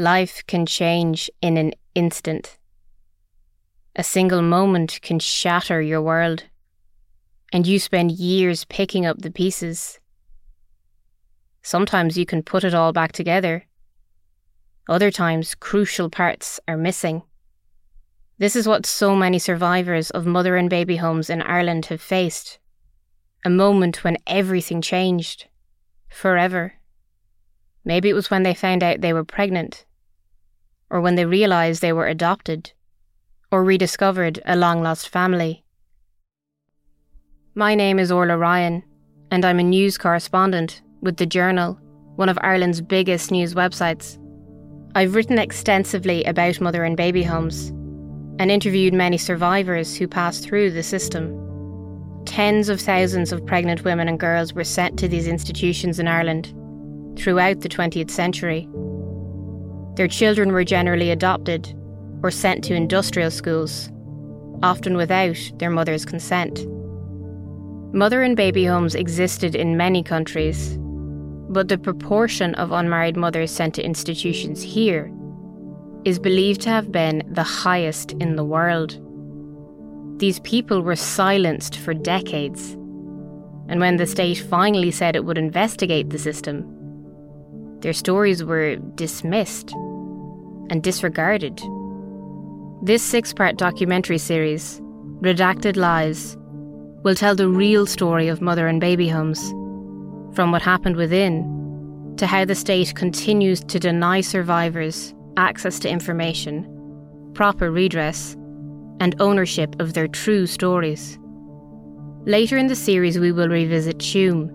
life can change in an instant. A single moment can shatter your world, and you spend years picking up the pieces. Sometimes you can put it all back together. Other times, crucial parts are missing. This is what so many survivors of mother and baby homes in Ireland have faced a moment when everything changed. Forever. Maybe it was when they found out they were pregnant, or when they realised they were adopted, or rediscovered a long lost family. My name is Orla Ryan, and I'm a news correspondent with The Journal, one of Ireland's biggest news websites. I've written extensively about mother and baby homes and interviewed many survivors who passed through the system. Tens of thousands of pregnant women and girls were sent to these institutions in Ireland throughout the 20th century. Their children were generally adopted or sent to industrial schools, often without their mother's consent. Mother and baby homes existed in many countries, but the proportion of unmarried mothers sent to institutions here is believed to have been the highest in the world. These people were silenced for decades, and when the state finally said it would investigate the system, their stories were dismissed and disregarded. This six part documentary series, Redacted Lives, will tell the real story of mother and baby homes, from what happened within to how the state continues to deny survivors access to information, proper redress, and ownership of their true stories. Later in the series, we will revisit Tuam,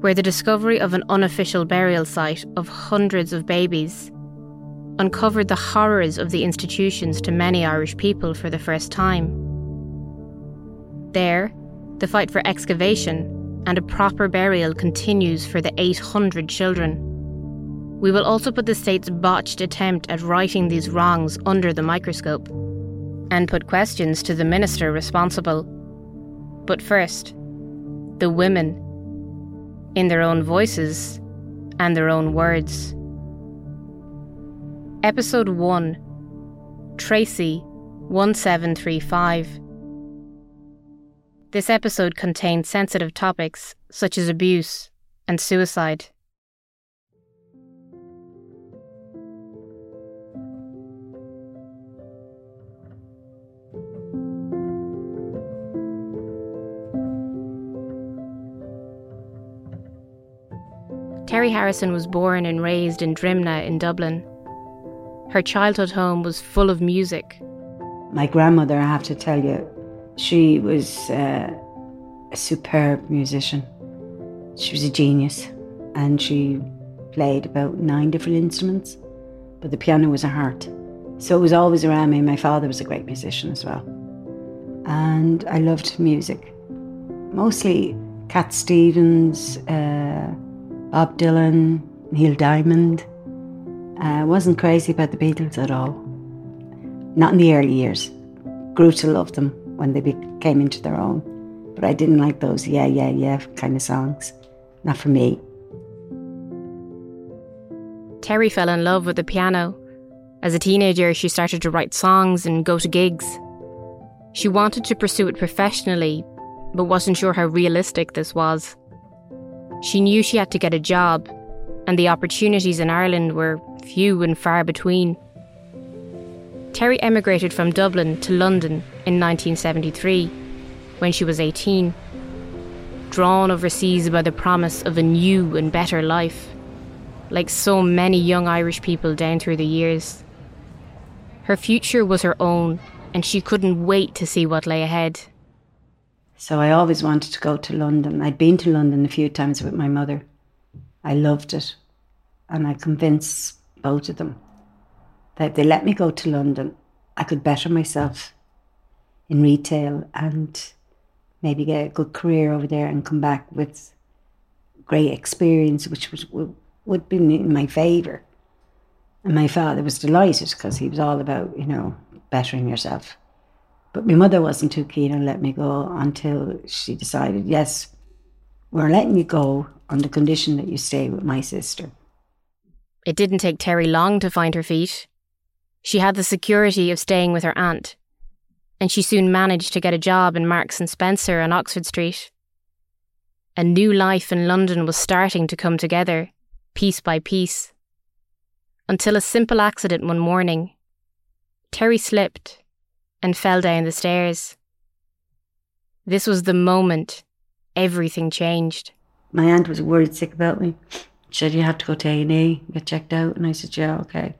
where the discovery of an unofficial burial site of hundreds of babies uncovered the horrors of the institutions to many Irish people for the first time. There, the fight for excavation and a proper burial continues for the 800 children. We will also put the state's botched attempt at righting these wrongs under the microscope and put questions to the minister responsible. But first, the women, in their own voices and their own words. Episode 1 Tracey 1735 this episode contains sensitive topics such as abuse and suicide. Terri Harrison was born and raised in Drimnagh in Dublin. Her childhood home was full of music. My grandmother, I have to tell you, she was uh, a superb musician. She was a genius and she played about nine different instruments, but the piano was her heart. So it was always around me. My father was a great musician as well. And I loved music. Mostly Cat Stevens, uh, Bob Dylan, Neil Diamond. I uh, wasn't crazy about the Beatles at all. Not in the early years. Grew to love them when they came into their own. But I didn't like those yeah, yeah, yeah kind of songs. Not for me. Terri fell in love with the piano. As a teenager, she started to write songs and go to gigs. She wanted to pursue it professionally, but wasn't sure how realistic this was. She knew she had to get a job, and the opportunities in Ireland were few and far between. Terri emigrated from Dublin to London in 1973 when she was 18. Drawn overseas by the promise of a new and better life, like so many young Irish people down through the years. Her future was her own, and she couldn't wait to see what lay ahead. So I always wanted to go to London. I'd been to London a few times with my mother. I loved it, and I convinced both of them that they let me go to London, I could better myself in retail and maybe get a good career over there and come back with great experience, which was, would, would be in my favour. And my father was delighted because he was all about, you know, bettering yourself. But my mother wasn't too keen on letting me go until she decided, yes, we're letting you go on the condition that you stay with my sister. It didn't take Terri long to find her feet. She had the security of staying with her aunt, and she soon managed to get a job in Marks and Spencer on Oxford Street. A new life in London was starting to come together, piece by piece. Until a simple accident one morning. Terri slipped and fell down the stairs. This was the moment everything changed. My aunt was worried sick about me. Said, you have to go to A&E, get checked out. And I said, yeah, okay.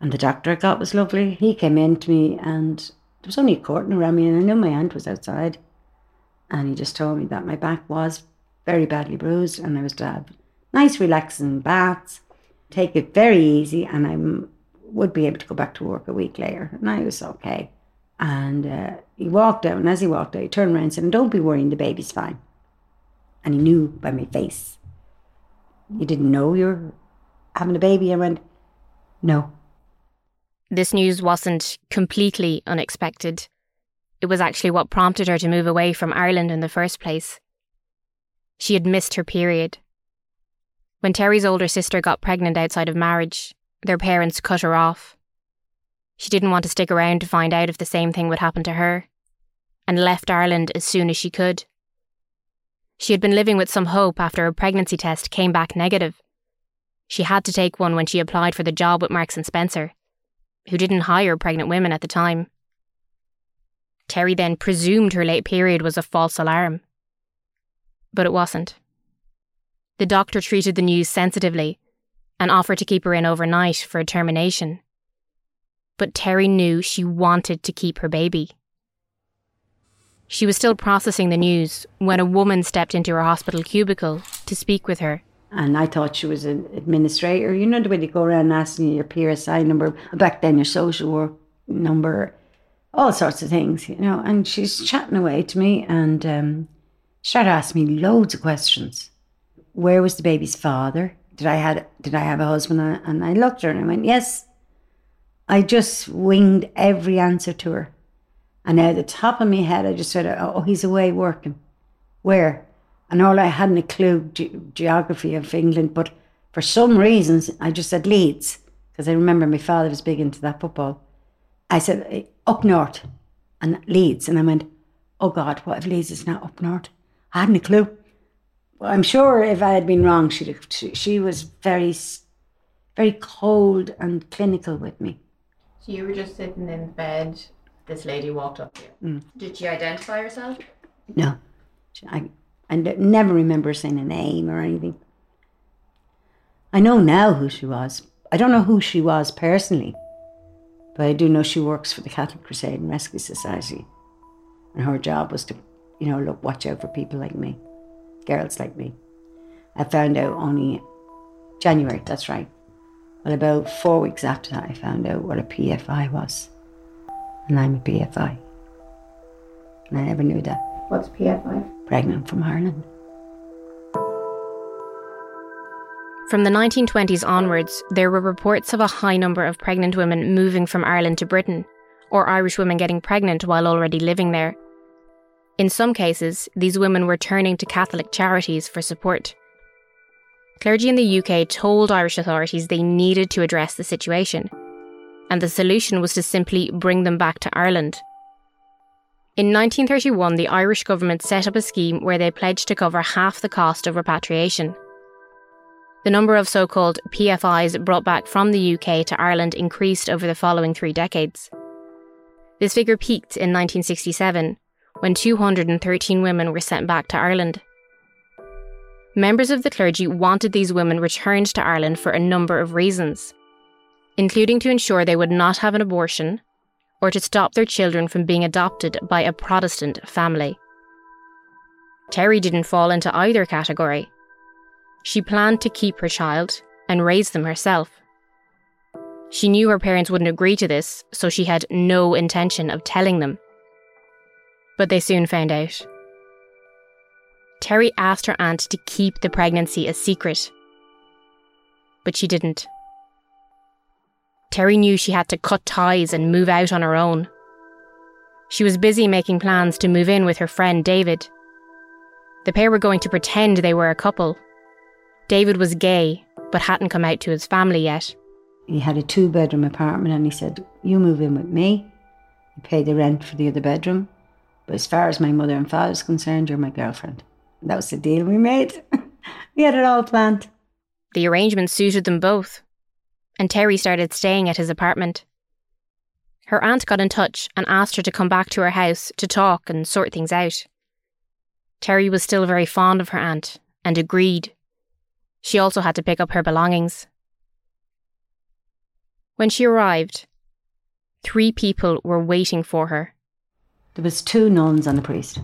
And the doctor I got was lovely. He came in to me and there was only a curtain around me and I knew my aunt was outside. And he just told me that my back was very badly bruised and I was to have nice relaxing baths, take it very easy and I would be able to go back to work a week later. And I was okay. And uh, he walked out and as he walked out, he turned around and said, don't be worrying, the baby's fine. And he knew by my face. You didn't know you were having a baby? I went, no. This news wasn't completely unexpected. It was actually what prompted her to move away from Ireland in the first place. She had missed her period. When Terri's older sister got pregnant outside of marriage, their parents cut her off. She didn't want to stick around to find out if the same thing would happen to her, and left Ireland as soon as she could. She had been living with some hope after a pregnancy test came back negative. She had to take one when she applied for the job with Marks and Spencer who didn't hire pregnant women at the time. Terri then presumed her late period was a false alarm. But it wasn't. The doctor treated the news sensitively and offered to keep her in overnight for a termination. But Terri knew she wanted to keep her baby. She was still processing the news when a woman stepped into her hospital cubicle to speak with her. And I thought she was an administrator. You know the way they go around asking you your PSI number, back then your social work number, all sorts of things, you know. And she's chatting away to me and um, started asking me loads of questions. Where was the baby's father? Did I had did I have a husband? And I looked at her and I went, Yes. I just winged every answer to her. And at the top of my head, I just said, Oh, he's away working. Where? and all I hadn't a clue ge- geography of England, but for some reasons I just said Leeds because I remember my father was big into that football. I said eh, up north and Leeds, and I went, oh God, what if Leeds is not up north? I hadn't a clue. Well, I'm sure if I had been wrong, she, she was very, very cold and clinical with me. So you were just sitting in bed. This lady walked up to you. Mm. Did she identify herself? No, I and never remember saying a name or anything. I know now who she was. I don't know who she was personally, but I do know she works for the Catholic Crusade and Rescue Society. And her job was to, you know, look, watch out for people like me, girls like me. I found out only January, that's right. Well, about four weeks after that, I found out what a PFI was. And I'm a PFI. And I never knew that. What's PFI? pregnant from Ireland. From the 1920s onwards, there were reports of a high number of pregnant women moving from Ireland to Britain, or Irish women getting pregnant while already living there. In some cases, these women were turning to Catholic charities for support. Clergy in the UK told Irish authorities they needed to address the situation, and the solution was to simply bring them back to Ireland in 1931, the Irish government set up a scheme where they pledged to cover half the cost of repatriation. The number of so called PFIs brought back from the UK to Ireland increased over the following three decades. This figure peaked in 1967 when 213 women were sent back to Ireland. Members of the clergy wanted these women returned to Ireland for a number of reasons, including to ensure they would not have an abortion, or to stop their children from being adopted by a Protestant family. Terri didn't fall into either category. She planned to keep her child and raise them herself. She knew her parents wouldn't agree to this, so she had no intention of telling them. But they soon found out. Terri asked her aunt to keep the pregnancy a secret, but she didn't. Terri knew she had to cut ties and move out on her own. She was busy making plans to move in with her friend David. The pair were going to pretend they were a couple. David was gay but hadn't come out to his family yet. He had a two bedroom apartment and he said, You move in with me. You pay the rent for the other bedroom. But as far as my mother and father is concerned, you're my girlfriend. That was the deal we made. we had it all planned. The arrangement suited them both, and Terri started staying at his apartment. Her aunt got in touch and asked her to come back to her house to talk and sort things out. Terri was still very fond of her aunt and agreed. She also had to pick up her belongings. When she arrived, three people were waiting for her. There was two nuns and a priest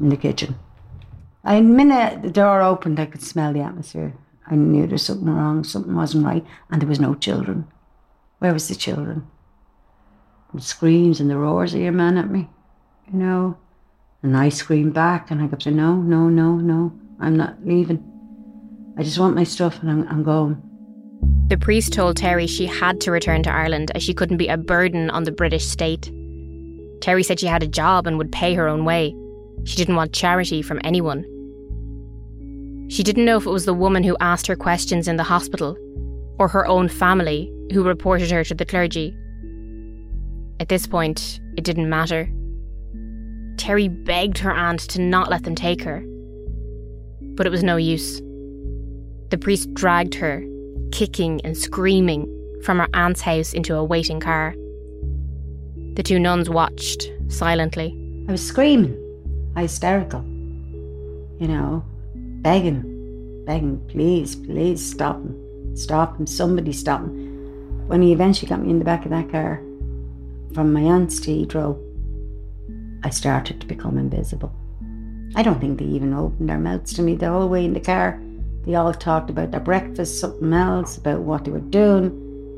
in the kitchen. I minute the door opened, I could smell the atmosphere. I knew there was something wrong, something wasn't right, and there was no children. Where was the children? The screams and the roars of your man at me, you know. And I screamed back, and I kept saying, "No, no, no, no, I'm not leaving. I just want my stuff, and I'm, I'm going." The priest told Terri she had to return to Ireland as she couldn't be a burden on the British state. Terri said she had a job and would pay her own way. She didn't want charity from anyone. She didn't know if it was the woman who asked her questions in the hospital or her own family who reported her to the clergy. At this point, it didn't matter. Terri begged her aunt to not let them take her. But it was no use. The priest dragged her, kicking and screaming, from her aunt's house into a waiting car. The two nuns watched silently. I was screaming, hysterical, you know, begging, begging, please, please stop him, stop him, somebody stop him. When he eventually got me in the back of that car, from my aunt's to Heathrow, I started to become invisible. I don't think they even opened their mouths to me the whole way in the car. They all talked about their breakfast, something else, about what they were doing.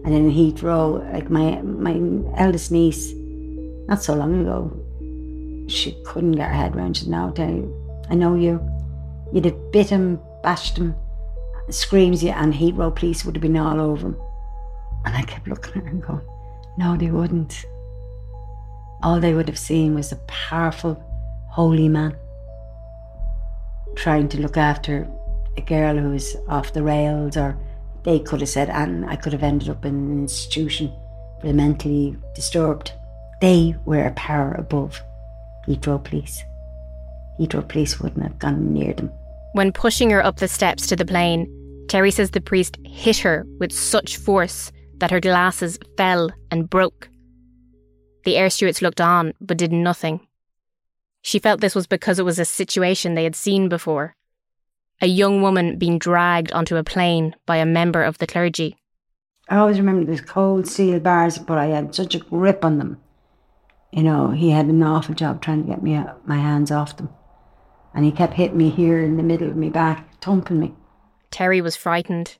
And then in Heathrow, like my my eldest niece, not so long ago, she couldn't get her head around. She said, "No, tell you, I know you. You'd have bit him, bashed him, screams you, and Heathrow police would have been all over him." And I kept looking at and going, "No, they wouldn't. All they would have seen was a powerful, holy man trying to look after a girl who was off the rails, or they could have said, and I could have ended up in an institution for the mentally disturbed. They were a power above Heathrow Police. Heathrow Police wouldn't have gone near them. When pushing her up the steps to the plane, Terri says the priest hit her with such force that her glasses fell and broke. The air stewards looked on, but did nothing. She felt this was because it was a situation they had seen before a young woman being dragged onto a plane by a member of the clergy. I always remember those cold steel bars, but I had such a grip on them. You know, he had an awful job trying to get me uh, my hands off them. And he kept hitting me here in the middle of my back, thumping me. Terri was frightened.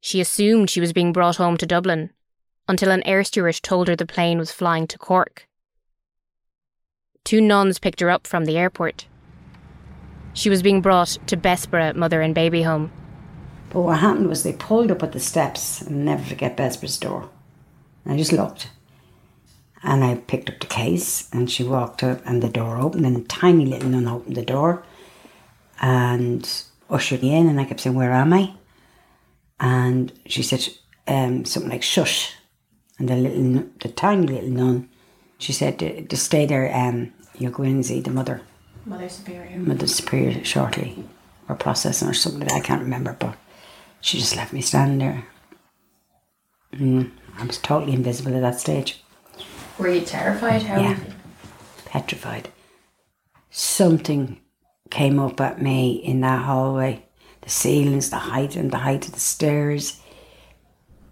She assumed she was being brought home to Dublin until an air steward told her the plane was flying to Cork. Two nuns picked her up from the airport. She was being brought to Bessborough Mother and Baby Home. But what happened was they pulled up at the steps, and never forget Bessborough's door. I just looked. And I picked up the case, and she walked up, and the door opened, and a tiny little nun opened the door and ushered me in. And I kept saying, Where am I? And she said um, something like, Shush. And the little, the tiny little nun, she said to, to stay there. Um, you'll go in and see the mother. Mother Superior. Mother Superior shortly, or processing or something like that. I can't remember, but she just left me standing there. Mm, I was totally invisible at that stage. Were you terrified? How? Yeah, petrified. Something came up at me in that hallway. The ceilings, the height and the height of the stairs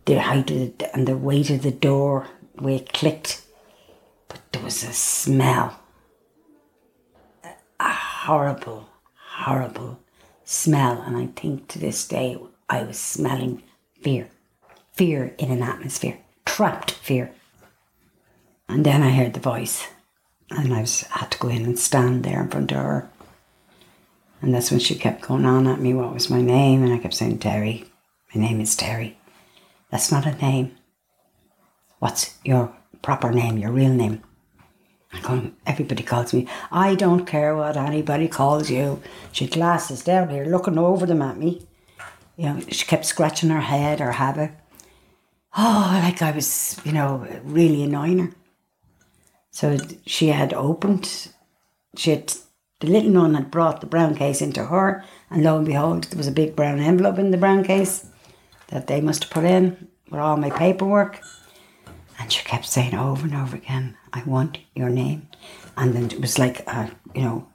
the height of the, and the weight of the door, the way it clicked. But there was a smell. A horrible, horrible smell. And I think to this day I was smelling fear. Fear in an atmosphere. Trapped fear. And then I heard the voice. And I was had to go in and stand there in front of her. And that's when she kept going on at me, what was my name? And I kept saying, Terri. My name is Terri. That's not a name. What's your proper name, your real name? I'm going, everybody calls me. I don't care what anybody calls you. She glasses down here looking over them at me. You know, she kept scratching her head or habit. Oh, like I was, you know, really annoying her. So she had opened, she had, the little nun had brought the brown case into her, and lo and behold, there was a big brown envelope in the brown case that they must have put in with all my paperwork. And she kept saying over and over again, I want your name. And then it was like, uh, you know,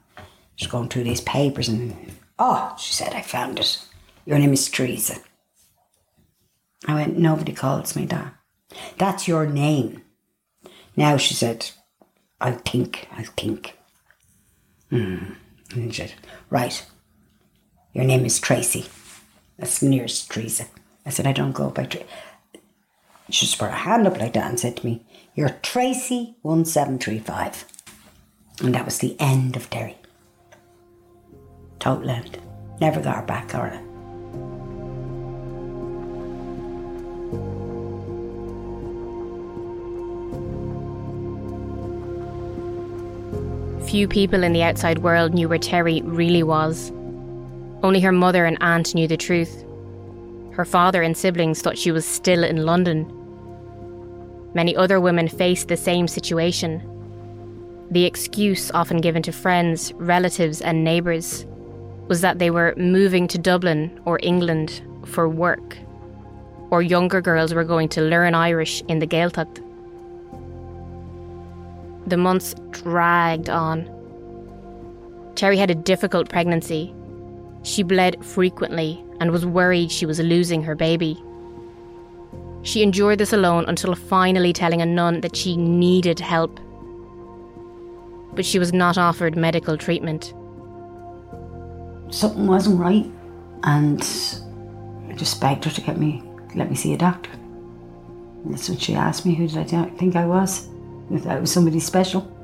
she's going through these papers and, oh, she said, I found it. Your name is Teresa. I went, nobody calls me that. That's your name. Now she said, I'll think, I'll think. Hmm, said, right, your name is Tracey. That's nearest Teresa. I said, I don't go by Tracey. She just put her hand up like that and said to me, You're Tracey 1735. And that was the end of Terri. Total end. Never got her back, Orla. Few people in the outside world knew where Terri really was. Only her mother and aunt knew the truth. Her father and siblings thought she was still in London. Many other women faced the same situation. The excuse often given to friends, relatives, and neighbours was that they were moving to Dublin or England for work, or younger girls were going to learn Irish in the Gaeltacht. The months dragged on. Terri had a difficult pregnancy. She bled frequently and was worried she was losing her baby. She endured this alone until finally telling a nun that she needed help. But she was not offered medical treatment. Something wasn't right, and I just begged her to get me, let me see a doctor. And that's when she asked me who did I think I was if I was somebody special.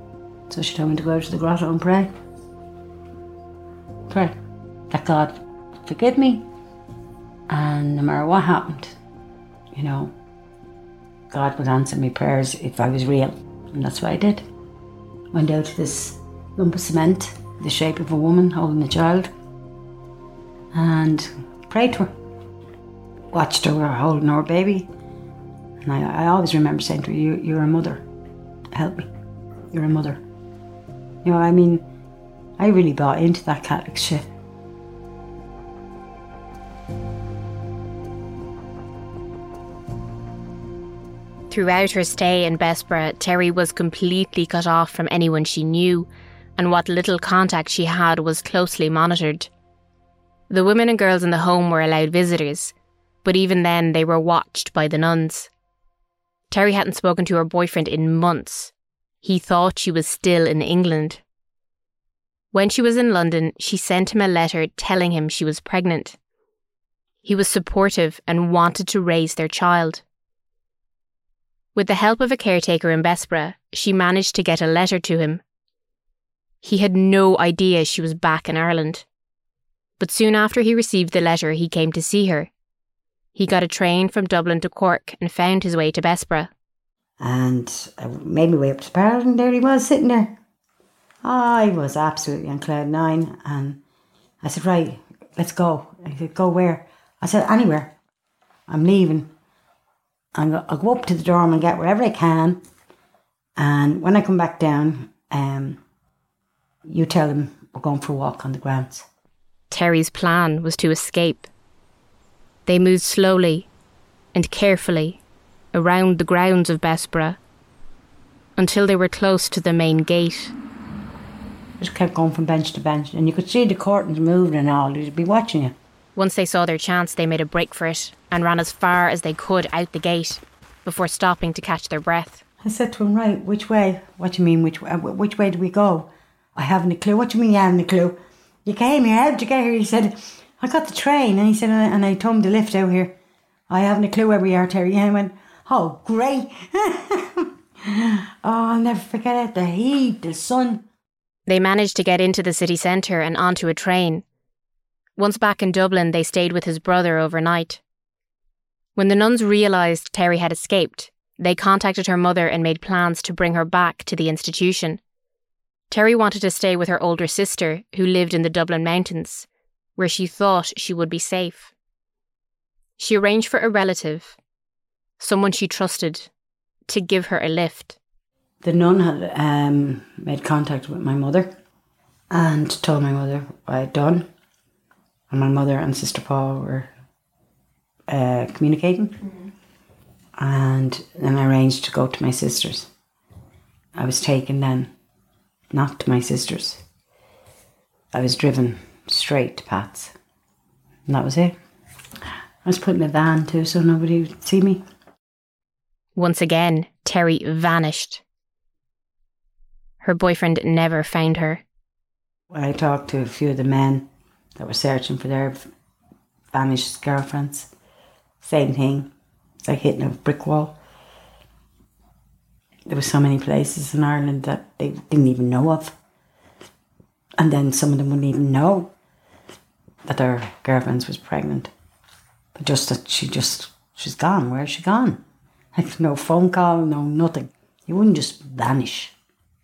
So she told me to go to the grotto and pray. Pray that God forgive me. And no matter what happened, you know, God would answer my prayers if I was real. And that's what I did. Went out to this lump of cement, the shape of a woman holding a child, and prayed to her. Watched her holding her baby. And I, I always remember saying to her, you, You're a mother help me. You're a mother. You know, I mean, I really bought into that Catholic shit. Throughout her stay in Bessborough, Terri was completely cut off from anyone she knew, and what little contact she had was closely monitored. The women and girls in the home were allowed visitors, but even then they were watched by the nuns. Terri hadn't spoken to her boyfriend in months. He thought she was still in England. When she was in London, she sent him a letter telling him she was pregnant. He was supportive and wanted to raise their child. With the help of a caretaker in Bessborough, she managed to get a letter to him. He had no idea she was back in Ireland. But soon after he received the letter, he came to see her. He got a train from Dublin to Cork and found his way to Bessborough. And I made my way up to Parrot, and there he was sitting there. I was absolutely on cloud nine. And I said, Right, let's go. I said, Go where? I said, Anywhere. I'm leaving. I'm I'll go up to the dorm and get wherever I can. And when I come back down, um, you tell them we're going for a walk on the grounds. Terri's plan was to escape. They moved slowly and carefully around the grounds of Bessborough until they were close to the main gate. Just kept going from bench to bench, and you could see the curtains moving and all. They'd be watching it. Once they saw their chance, they made a break for it and ran as far as they could out the gate before stopping to catch their breath. I said to him, "Right, which way? What do you mean? Which way? Which way do we go? I haven't a clue. What do you mean you haven't a clue? You came here. How did you get here?" He said, I got the train. And he said, and I told him to lift out here. I haven't a clue where we are, Terri. And I went, oh, great. oh, I'll never forget it. The heat, the sun. They managed to get into the city centre and onto a train. Once back in Dublin, they stayed with his brother overnight. When the nuns realised Terri had escaped, they contacted her mother and made plans to bring her back to the institution. Terri wanted to stay with her older sister, who lived in the Dublin mountains where she thought she would be safe. she arranged for a relative, someone she trusted, to give her a lift. The nun had um, made contact with my mother and told my mother what I'd done. And my mother and Sister Paul were uh, communicating. Mm-hmm. And then I arranged to go to my sister's. I was taken then, not to my sister's. I was driven straight paths. And that was it. I was put in a van too, so nobody would see me. Once again, Terri vanished. Her boyfriend never found her. I talked to a few of the men that were searching for their vanished girlfriends. Same thing. It's like hitting a brick wall. There were so many places in Ireland that they didn't even know of. And then some of them wouldn't even know that their girlfriend was pregnant. But just that she just, she's gone. Where's she gone? Like no phone call, no nothing. You wouldn't just vanish.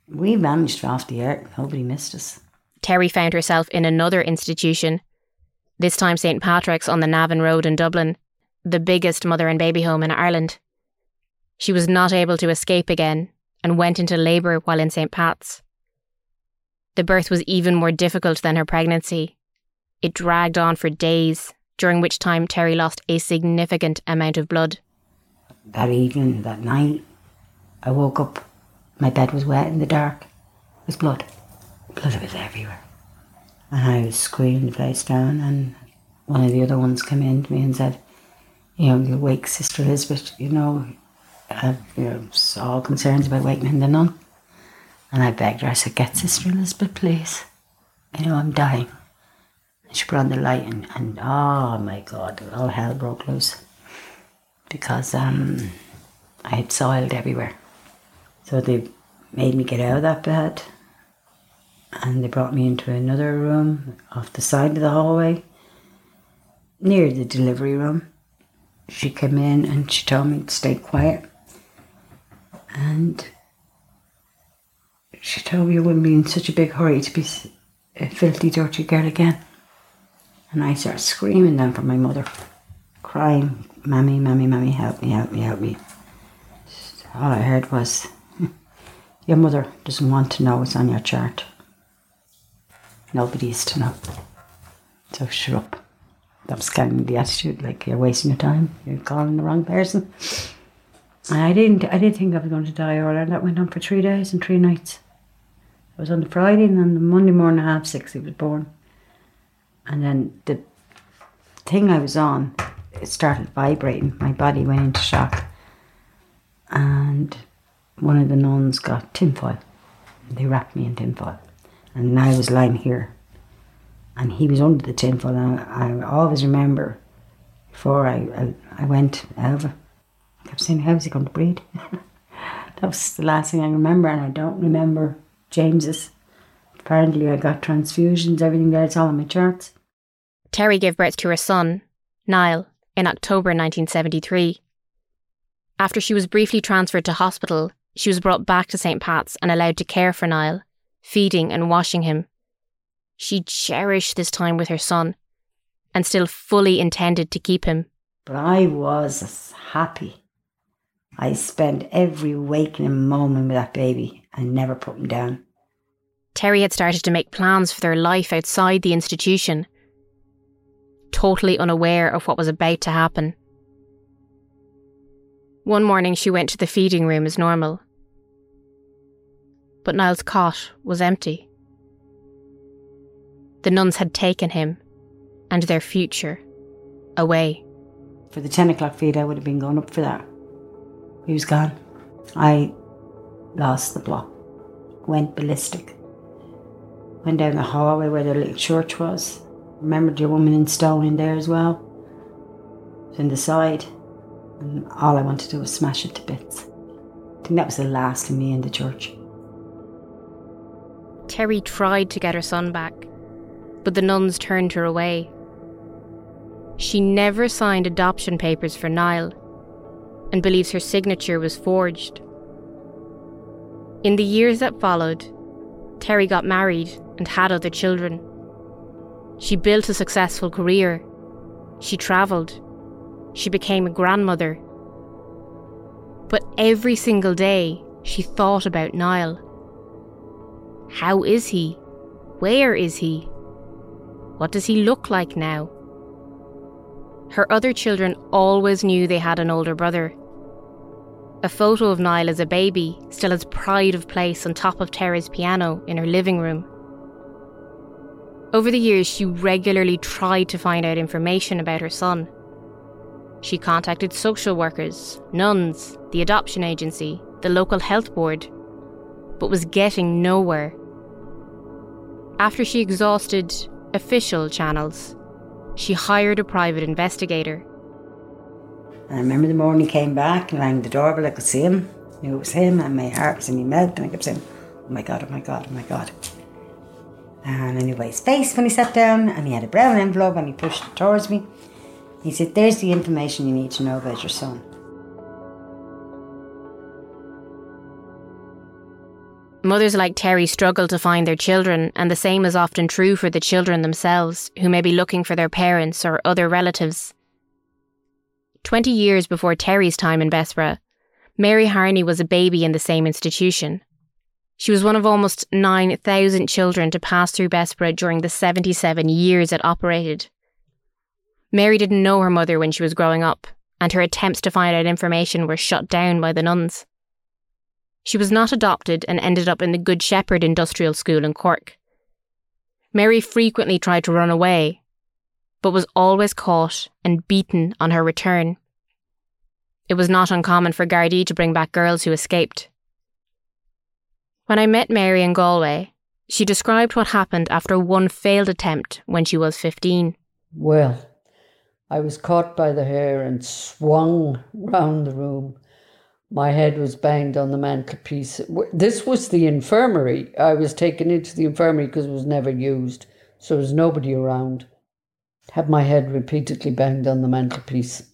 We vanished off the earth. Nobody missed us. Terri found herself in another institution, this time St. Patrick's on the Navan Road in Dublin, the biggest mother and baby home in Ireland. She was not able to escape again and went into labour while in St. Pat's. The birth was even more difficult than her pregnancy. It dragged on for days, during which time Terri lost a significant amount of blood. That evening, that night, I woke up. My bed was wet in the dark. It was blood. Blood was everywhere. And I was screaming the place down, and one of the other ones came in to me and said, You know, you wake Sister Elizabeth, you know, uh, you know, all concerns about waking the nun. And I begged her, I said, Get Sister Elizabeth, please. You know, I'm dying. She put on the light, and, and oh my God, all hell broke loose. Because um, I had soiled everywhere. So they made me get out of that bed and they brought me into another room off the side of the hallway near the delivery room. She came in and she told me to stay quiet. And she told me I wouldn't be in such a big hurry to be a filthy, dirty girl again. And I start screaming then for my mother, crying, Mammy, Mammy, Mammy, help me, help me, help me. All I heard was, Your mother doesn't want to know what's on your chart. Nobody is to know. So shut up. That was kind of the attitude, like you're wasting your time, you're calling the wrong person. I didn't I didn't think I was going to die earlier. That went on for three days and three nights. It was on the Friday and on the Monday morning half six he was born. And then the thing I was on, it started vibrating. My body went into shock. And one of the nuns got tinfoil. They wrapped me in tinfoil and I was lying here, and he was under the tinfoil. And I, I always remember before I, I, I went over, I kept saying, "How's he going to breathe?" that was the last thing I remember, and I don't remember James's. Apparently, I got transfusions, everything there. It's all on my charts. Terri gave birth to her son, Niall, in October 1973. After she was briefly transferred to hospital, she was brought back to St. Pat's and allowed to care for Niall feeding and washing him. She cherished this time with her son and still fully intended to keep him. But I was happy. I spent every waking moment with that baby and never put him down. Terri had started to make plans for their life outside the institution, totally unaware of what was about to happen. One morning, she went to the feeding room as normal but Niall's cot was empty. The nuns had taken him and their future away. For the 10 o'clock feed, I would have been going up for that. He was gone. I lost the plot, went ballistic. Went down the hallway where the little church was. Remembered your woman in stone in there as well. In the side. And all I wanted to do was smash it to bits. I think that was the last of me in the church. Terri tried to get her son back, but the nuns turned her away. She never signed adoption papers for Niall and believes her signature was forged. In the years that followed, Terri got married and had other children. She built a successful career. She travelled. she became a grandmother. But every single day, she thought about Niall. How is he? Where is he? What does he look like now? Her other children always knew they had an older brother. A photo of Niall as a baby still has pride of place on top of Terri's piano in her living room. Over the years, she regularly tried to find out information about her son. She contacted social workers, nuns, the adoption agency, the local health board, but was getting nowhere. After she exhausted official channels, she hired a private investigator. I remember the morning he came back and rang the doorbell, I could see him. I knew it was him, and my heart was in my mouth, and I kept saying, Oh my God, oh my God, oh my God. And anyway, his face when he sat down, and he had a brown envelope, and he pushed it towards me. He said, There's the information you need to know about your son. Mothers like Terri struggle to find their children, and the same is often true for the children themselves, who may be looking for their parents or other relatives. Twenty years before Terri's time in Bessborough, Mary Harney was a baby in the same institution. She was one of almost 9,000 children to pass through Bessborough during the 77 years it operated. Mary didn't know her mother when she was growing up, and her attempts to find out information were shut down by the nuns. She was not adopted and ended up in the Good Shepherd Industrial School in Cork. Mary frequently tried to run away, but was always caught and beaten on her return. It was not uncommon for Gardaí to bring back girls who escaped. When I met Mary in Galway, she described what happened after one failed attempt when she was 15. Well, I was caught by the hair and swung round the room my head was banged on the mantelpiece. This was the infirmary. I was taken into the infirmary because it was never used, so there was nobody around. Had my head repeatedly banged on the mantelpiece.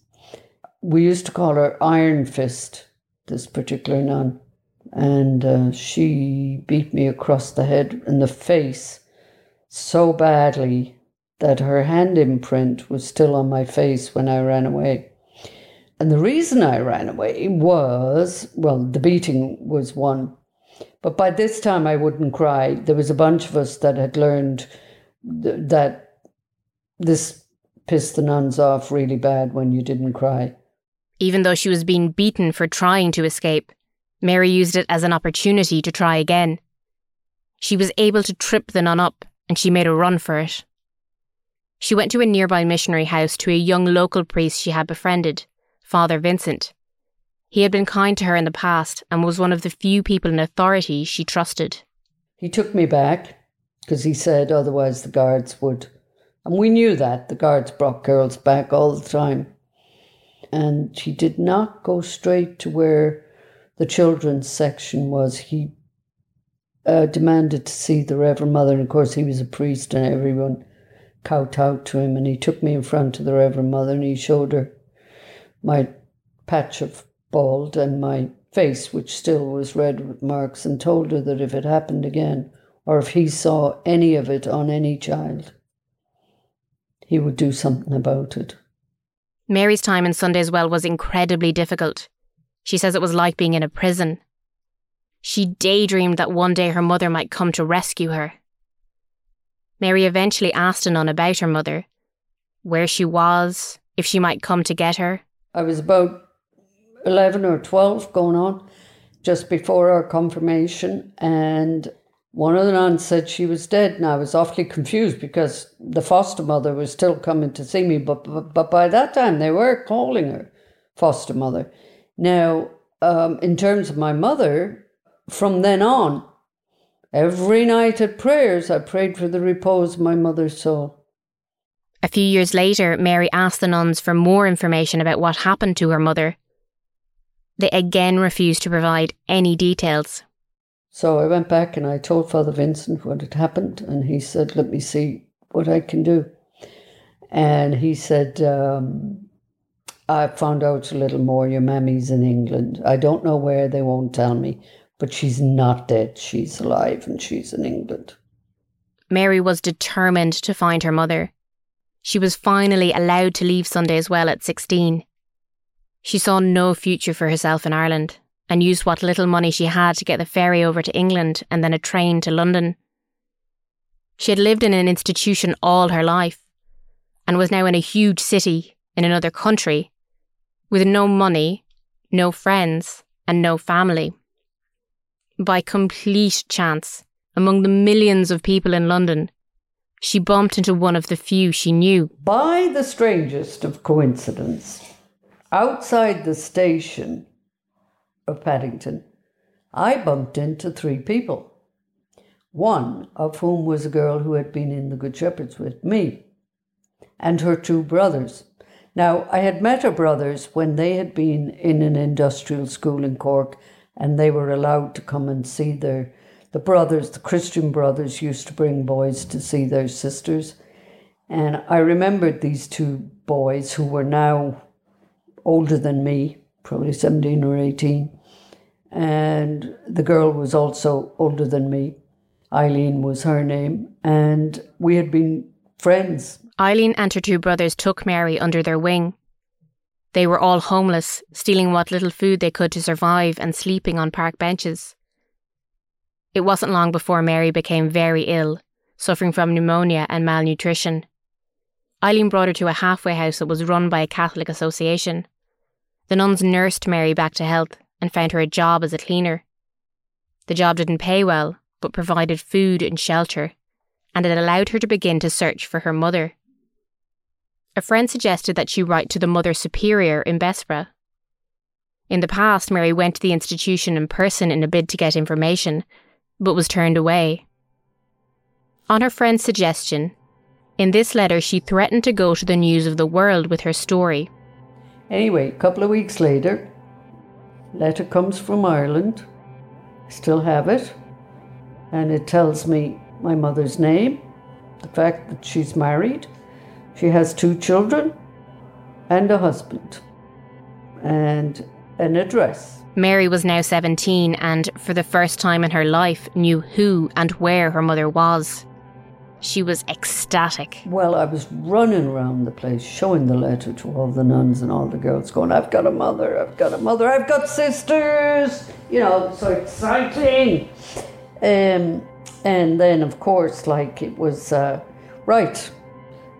We used to call her Iron Fist, this particular nun, and uh, she beat me across the head and the face so badly that her hand imprint was still on my face when I ran away. And the reason I ran away was well, the beating was one. But by this time, I wouldn't cry. There was a bunch of us that had learned th- that this pissed the nuns off really bad when you didn't cry. Even though she was being beaten for trying to escape, Mary used it as an opportunity to try again. She was able to trip the nun up, and she made a run for it. She went to a nearby missionary house to a young local priest she had befriended Father Vincent. He had been kind to her in the past and was one of the few people in authority she trusted. He took me back because he said otherwise the guards would. And we knew that. The guards brought girls back all the time. And he did not go straight to where the children's section was. He uh, demanded to see the Reverend Mother. And of course, he was a priest and everyone kowtowed to him. And he took me in front of the Reverend Mother and he showed her my patch of bald and my face, which still was red with marks, and told her that if it happened again, or if he saw any of it on any child, he would do something about it. Mary's time in Sunday's Well was incredibly difficult. She says it was like being in a prison. She daydreamed that one day her mother might come to rescue her. Mary eventually asked a nun about her mother, where she was, if she might come to get her. I was about 11 or 12 going on just before our confirmation, and one of the nuns said she was dead, and I was awfully confused because the foster mother was still coming to see me, but, but, but by that time they were calling her foster mother. Now, um, in terms of my mother, from then on, every night at prayers, I prayed for the repose of my mother's soul. A few years later, Mary asked the nuns for more information about what happened to her mother. They again refused to provide any details. So I went back and I told Father Vincent what had happened, and he said, Let me see what I can do. And he said, um, I found out a little more. Your mammy's in England. I don't know where, they won't tell me, but she's not dead. She's alive and she's in England. Mary was determined to find her mother. She was finally allowed to leave Sunday's Well at 16. She saw no future for herself in Ireland and used what little money she had to get the ferry over to England and then a train to London. She had lived in an institution all her life and was now in a huge city in another country with no money, no friends, and no family. By complete chance, among the millions of people in London, she bumped into one of the few she knew. By the strangest of coincidence, outside the station of Paddington, I bumped into three people. One of whom was a girl who had been in the Good Shepherds with me, and her two brothers. Now, I had met her brothers when they had been in an industrial school in Cork and they were allowed to come and see their the brothers, the Christian brothers used to bring boys to see their sisters. And I remembered these two boys who were now older than me, probably 17 or 18. And the girl was also older than me. Eileen was her name. And we had been friends. Eileen and her two brothers took Mary under their wing. They were all homeless, stealing what little food they could to survive and sleeping on park benches. It wasn't long before Mary became very ill, suffering from pneumonia and malnutrition. Eileen brought her to a halfway house that was run by a Catholic association. The nuns nursed Mary back to health and found her a job as a cleaner. The job didn't pay well, but provided food and shelter, and it allowed her to begin to search for her mother. A friend suggested that she write to the Mother Superior in Bessborough. In the past, Mary went to the institution in person in a bid to get information, but was turned away. On her friend's suggestion, in this letter she threatened to go to the news of the world with her story. Anyway, a couple of weeks later, letter comes from Ireland. I still have it. And it tells me my mother's name, the fact that she's married, she has two children and a husband, and an address. Mary was now 17 and, for the first time in her life, knew who and where her mother was. She was ecstatic. Well, I was running around the place showing the letter to all the nuns and all the girls, going, I've got a mother, I've got a mother, I've got sisters. You know, so exciting. Um, and then, of course, like it was, uh, right,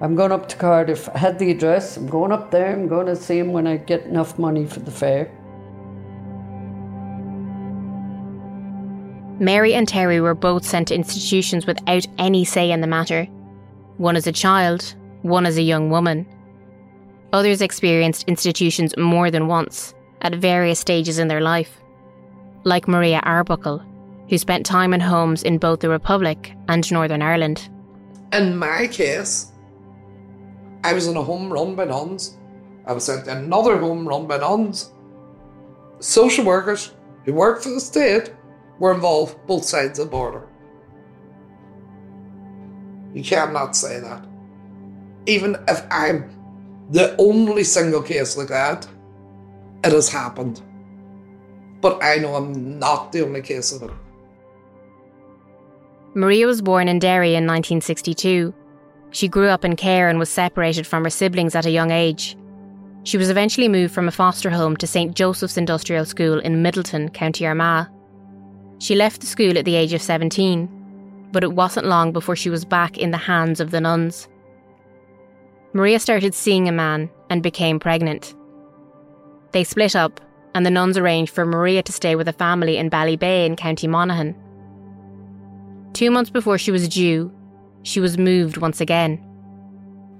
I'm going up to Cardiff. I had the address. I'm going up there. I'm going to see him when I get enough money for the fare. Mary and Terri were both sent to institutions without any say in the matter. One as a child, one as a young woman. Others experienced institutions more than once, at various stages in their life. Like Maria Arbuckle, who spent time in homes in both the Republic and Northern Ireland. In my case, I was in a home run by nuns. I was sent another home run by nuns. Social workers who work for the state were involved both sides of the border. You cannot say that. Even if I'm the only single case like that, it has happened. But I know I'm not the only case of it. Maria was born in Derry in 1962. She grew up in care and was separated from her siblings at a young age. She was eventually moved from a foster home to St Joseph's Industrial School in Middletown, County Armagh. She left the school at the age of 17, but it wasn't long before she was back in the hands of the nuns. Maria started seeing a man and became pregnant. They split up, and the nuns arranged for Maria to stay with a family in Ballybay in County Monaghan. Two months before she was due, she was moved once again.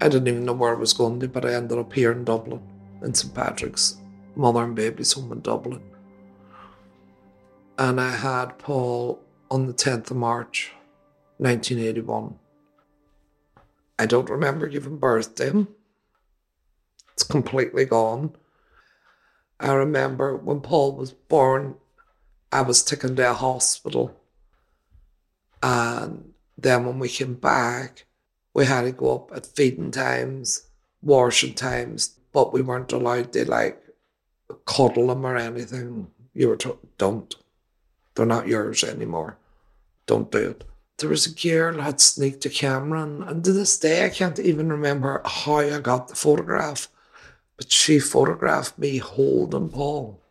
I didn't even know where I was going to, but I ended up here in Dublin, in St Patrick's Mother and Baby's Home in Dublin and I had Paul on the 10th of March 1981. I don't remember giving birth to him. It's completely gone. I remember when Paul was born, I was taken to a hospital. And then when we came back, we had to go up at feeding times, washing times, but we weren't allowed to like cuddle him or anything. You were told, don't. They're not yours anymore. Don't do it. There was a girl had sneaked a camera, and to this day, I can't even remember how I got the photograph. But she photographed me holding Paul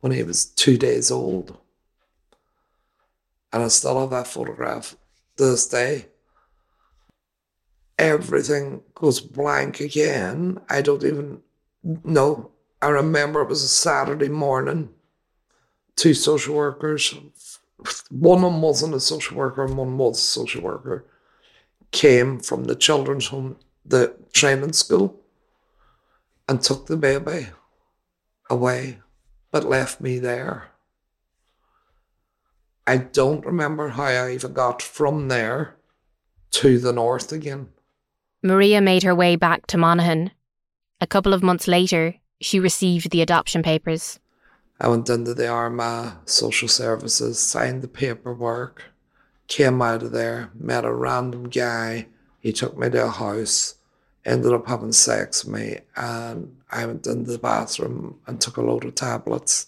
when he was two days old. And I still have that photograph to this day. Everything goes blank again. I don't even know. I remember it was a Saturday morning. Two social workers, one of them wasn't a social worker and one was a social worker, came from the children's home, the training school, and took the baby away, but left me there. I don't remember how I even got from there to the north again. Maria made her way back to Monaghan. A couple of months later, she received the adoption papers. I went into the Armagh Social Services, signed the paperwork, came out of there, met a random guy. He took me to a house, ended up having sex with me, and I went into the bathroom and took a load of tablets.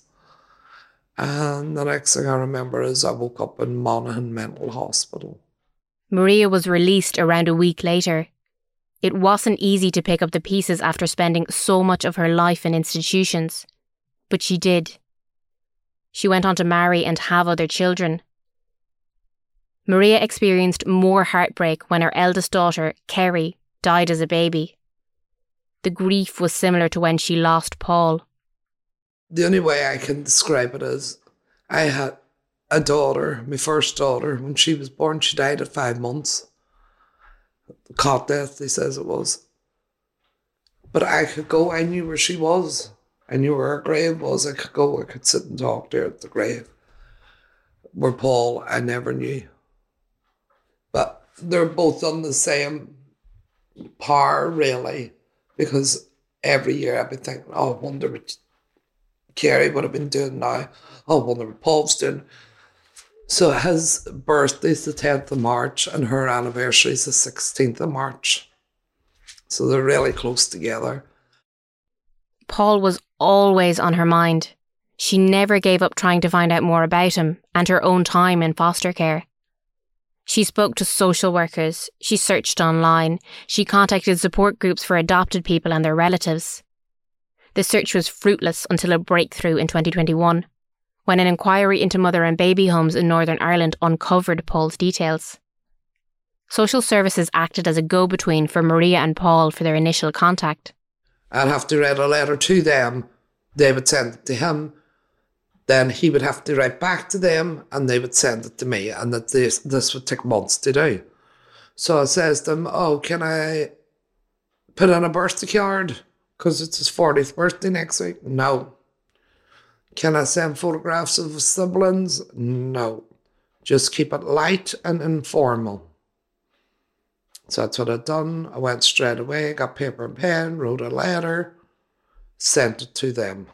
And the next thing I remember is I woke up in Monaghan Mental Hospital. Maria was released around a week later. It wasn't easy to pick up the pieces after spending so much of her life in institutions, but she did. She went on to marry and have other children. Maria experienced more heartbreak when her eldest daughter, Kerry, died as a baby. The grief was similar to when she lost Paul. The only way I can describe it is I had a daughter, my first daughter, when she was born, she died at five months. Cot death, he says it was. But I could go, I knew where she was. I knew where her grave was. I could go, I could sit and talk there at the grave. Where Paul, I never knew. But they're both on the same par, really, because every year I've been thinking, oh, I wonder what Kerry would have been doing now. Oh, Wonder what Paul's doing. So his birthday's the 10th of March and her anniversary is the 16th of March. So they're really close together. Paul was always on her mind. She never gave up trying to find out more about him and her own time in foster care. She spoke to social workers, she searched online, she contacted support groups for adopted people and their relatives. The search was fruitless until a breakthrough in 2021, when an inquiry into mother and baby homes in Northern Ireland uncovered Paul's details. Social services acted as a go between for Maria and Paul for their initial contact. I'd have to write a letter to them, they would send it to him, then he would have to write back to them and they would send it to me, and that this, this would take months to do. So I says to them, Oh, can I put on a birthday card? Because it's his 40th birthday next week. No. Can I send photographs of siblings? No. Just keep it light and informal. So that's what I'd done. I went straight away, got paper and pen, wrote a letter, sent it to them.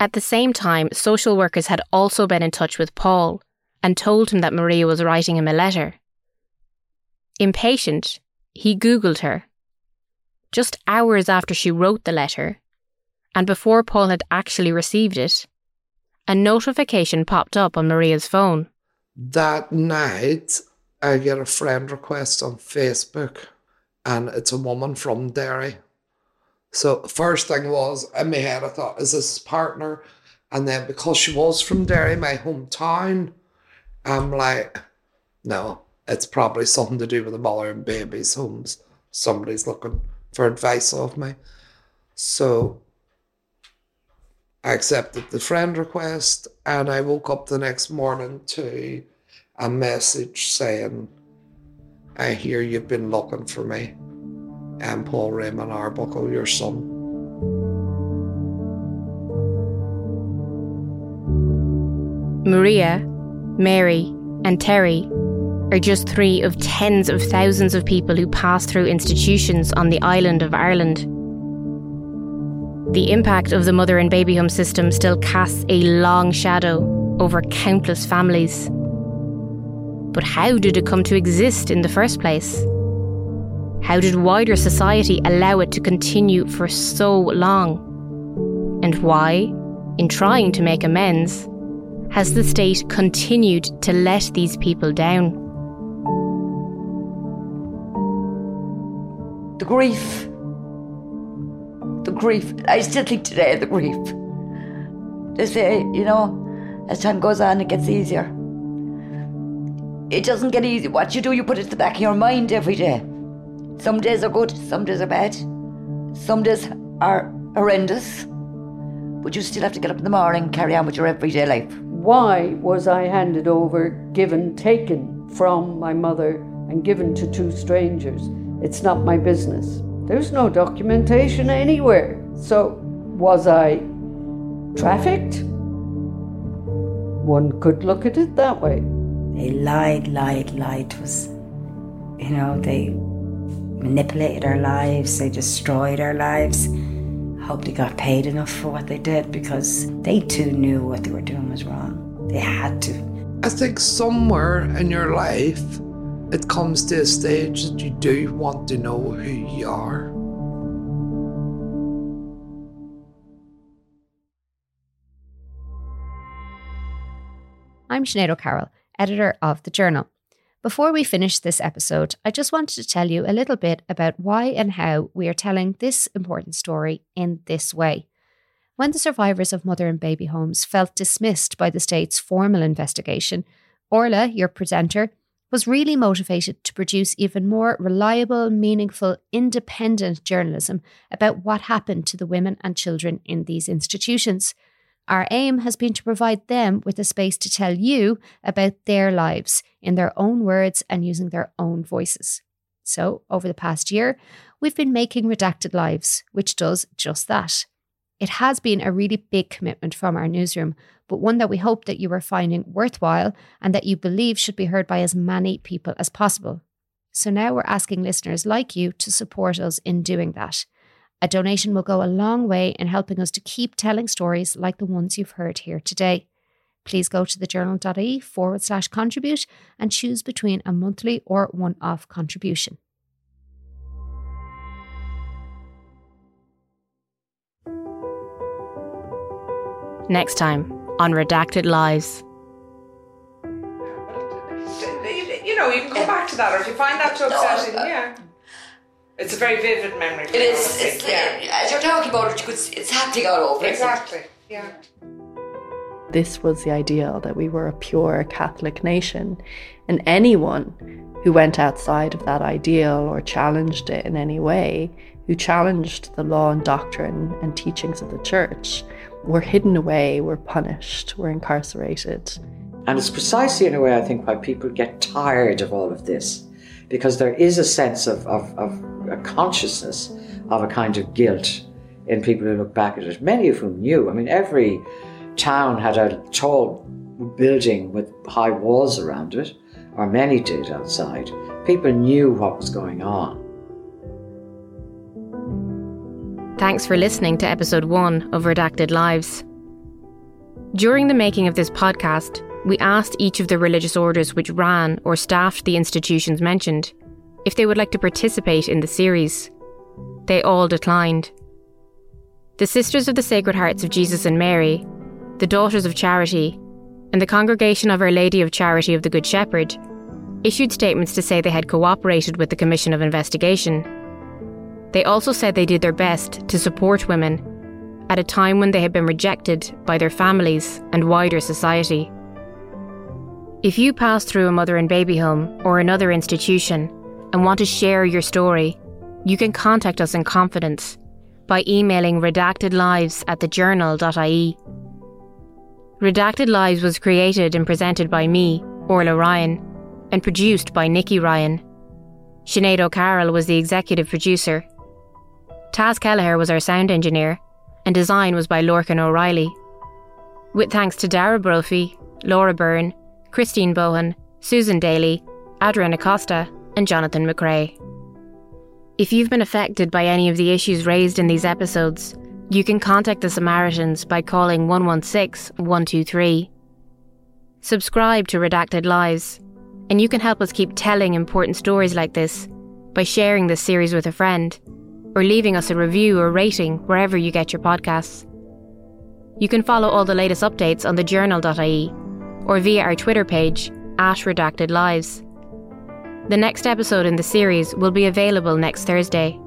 At the same time, social workers had also been in touch with Paul and told him that Maria was writing him a letter. Impatient, he Googled her. Just hours after she wrote the letter, and before Paul had actually received it, a notification popped up on Maria's phone. That night, I get a friend request on Facebook, and it's a woman from Derry. So first thing was in my head, I thought, is this his partner? And then because she was from Derry, my hometown, I'm like, no, it's probably something to do with the mother and baby's homes. Somebody's looking for advice of me. So I accepted the friend request and I woke up the next morning to a message saying, I hear you've been looking for me. I'm Paul Raymond Arbuckle, your son. Maria, Mary, and Terri are just three of tens of thousands of people who pass through institutions on the island of Ireland. The impact of the mother and baby home system still casts a long shadow over countless families. But how did it come to exist in the first place? How did wider society allow it to continue for so long? And why, in trying to make amends, has the state continued to let these people down? The grief The grief. I still think today of the grief. They say, you know, as time goes on, it gets easier. It doesn't get easy. What you do, you put it at the back of your mind every day. Some days are good, some days are bad, some days are horrendous, but you still have to get up in the morning, carry on with your everyday life. Why was I handed over, given, taken from my mother, and given to two strangers? It's not my business. There's no documentation anywhere. So, was I trafficked? One could look at it that way. They lied, lied, lied to us. You know, they manipulated our lives, they destroyed our lives. I hope they got paid enough for what they did because they too knew what they were doing was wrong. They had to. I think somewhere in your life, it comes to a stage that you do want to know who you are. I'm Sinead O'Carroll, editor of The Journal. Before we finish this episode, I just wanted to tell you a little bit about why and how we are telling this important story in this way. When the survivors of mother and baby homes felt dismissed by the state's formal investigation, Orla, your presenter, was really motivated to produce even more reliable, meaningful, independent journalism about what happened to the women and children in these institutions. Our aim has been to provide them with a space to tell you about their lives in their own words and using their own voices. So, over the past year, we've been making Redacted Lives, which does just that. It has been a really big commitment from our newsroom, but one that we hope that you are finding worthwhile and that you believe should be heard by as many people as possible. So now we're asking listeners like you to support us in doing that. A donation will go a long way in helping us to keep telling stories like the ones you've heard here today. Please go to thejournal.ie forward slash contribute and choose between a monthly or one off contribution. Next time on Redacted Lives. You know, you can come back to that, or if you find that too upsetting, yeah. It's a very vivid memory. It is, it's, yeah. as you're talking about it, you could, it's happening all over. Exactly. Yeah. This was the ideal that we were a pure Catholic nation, and anyone who went outside of that ideal or challenged it in any way, who challenged the law and doctrine and teachings of the church, were hidden away, were punished, were incarcerated. And it's precisely in a way, I think, why people get tired of all of this. Because there is a sense of, of, of a consciousness of a kind of guilt in people who look back at it, many of whom knew. I mean, every town had a tall building with high walls around it, or many did outside. People knew what was going on. Thanks for listening to episode one of Redacted Lives. During the making of this podcast, we asked each of the religious orders which ran or staffed the institutions mentioned if they would like to participate in the series. They all declined. The Sisters of the Sacred Hearts of Jesus and Mary, the Daughters of Charity, and the Congregation of Our Lady of Charity of the Good Shepherd issued statements to say they had cooperated with the Commission of Investigation. They also said they did their best to support women at a time when they had been rejected by their families and wider society. If you pass through a mother and baby home or another institution and want to share your story, you can contact us in confidence by emailing redactedlives at thejournal.ie. Redacted Lives was created and presented by me, Orla Ryan, and produced by Nikki Ryan. Sinead O'Carroll was the executive producer. Taz Kelleher was our sound engineer, and design was by Lorcan O'Reilly. With thanks to Dara Brophy, Laura Byrne, Christine Bohan, Susan Daly, Adrian Acosta, and Jonathan McRae. If you've been affected by any of the issues raised in these episodes, you can contact the Samaritans by calling 116 123. Subscribe to Redacted Lives, and you can help us keep telling important stories like this by sharing this series with a friend or leaving us a review or rating wherever you get your podcasts. You can follow all the latest updates on thejournal.ie or via our Twitter page at Redacted Lives. The next episode in the series will be available next Thursday.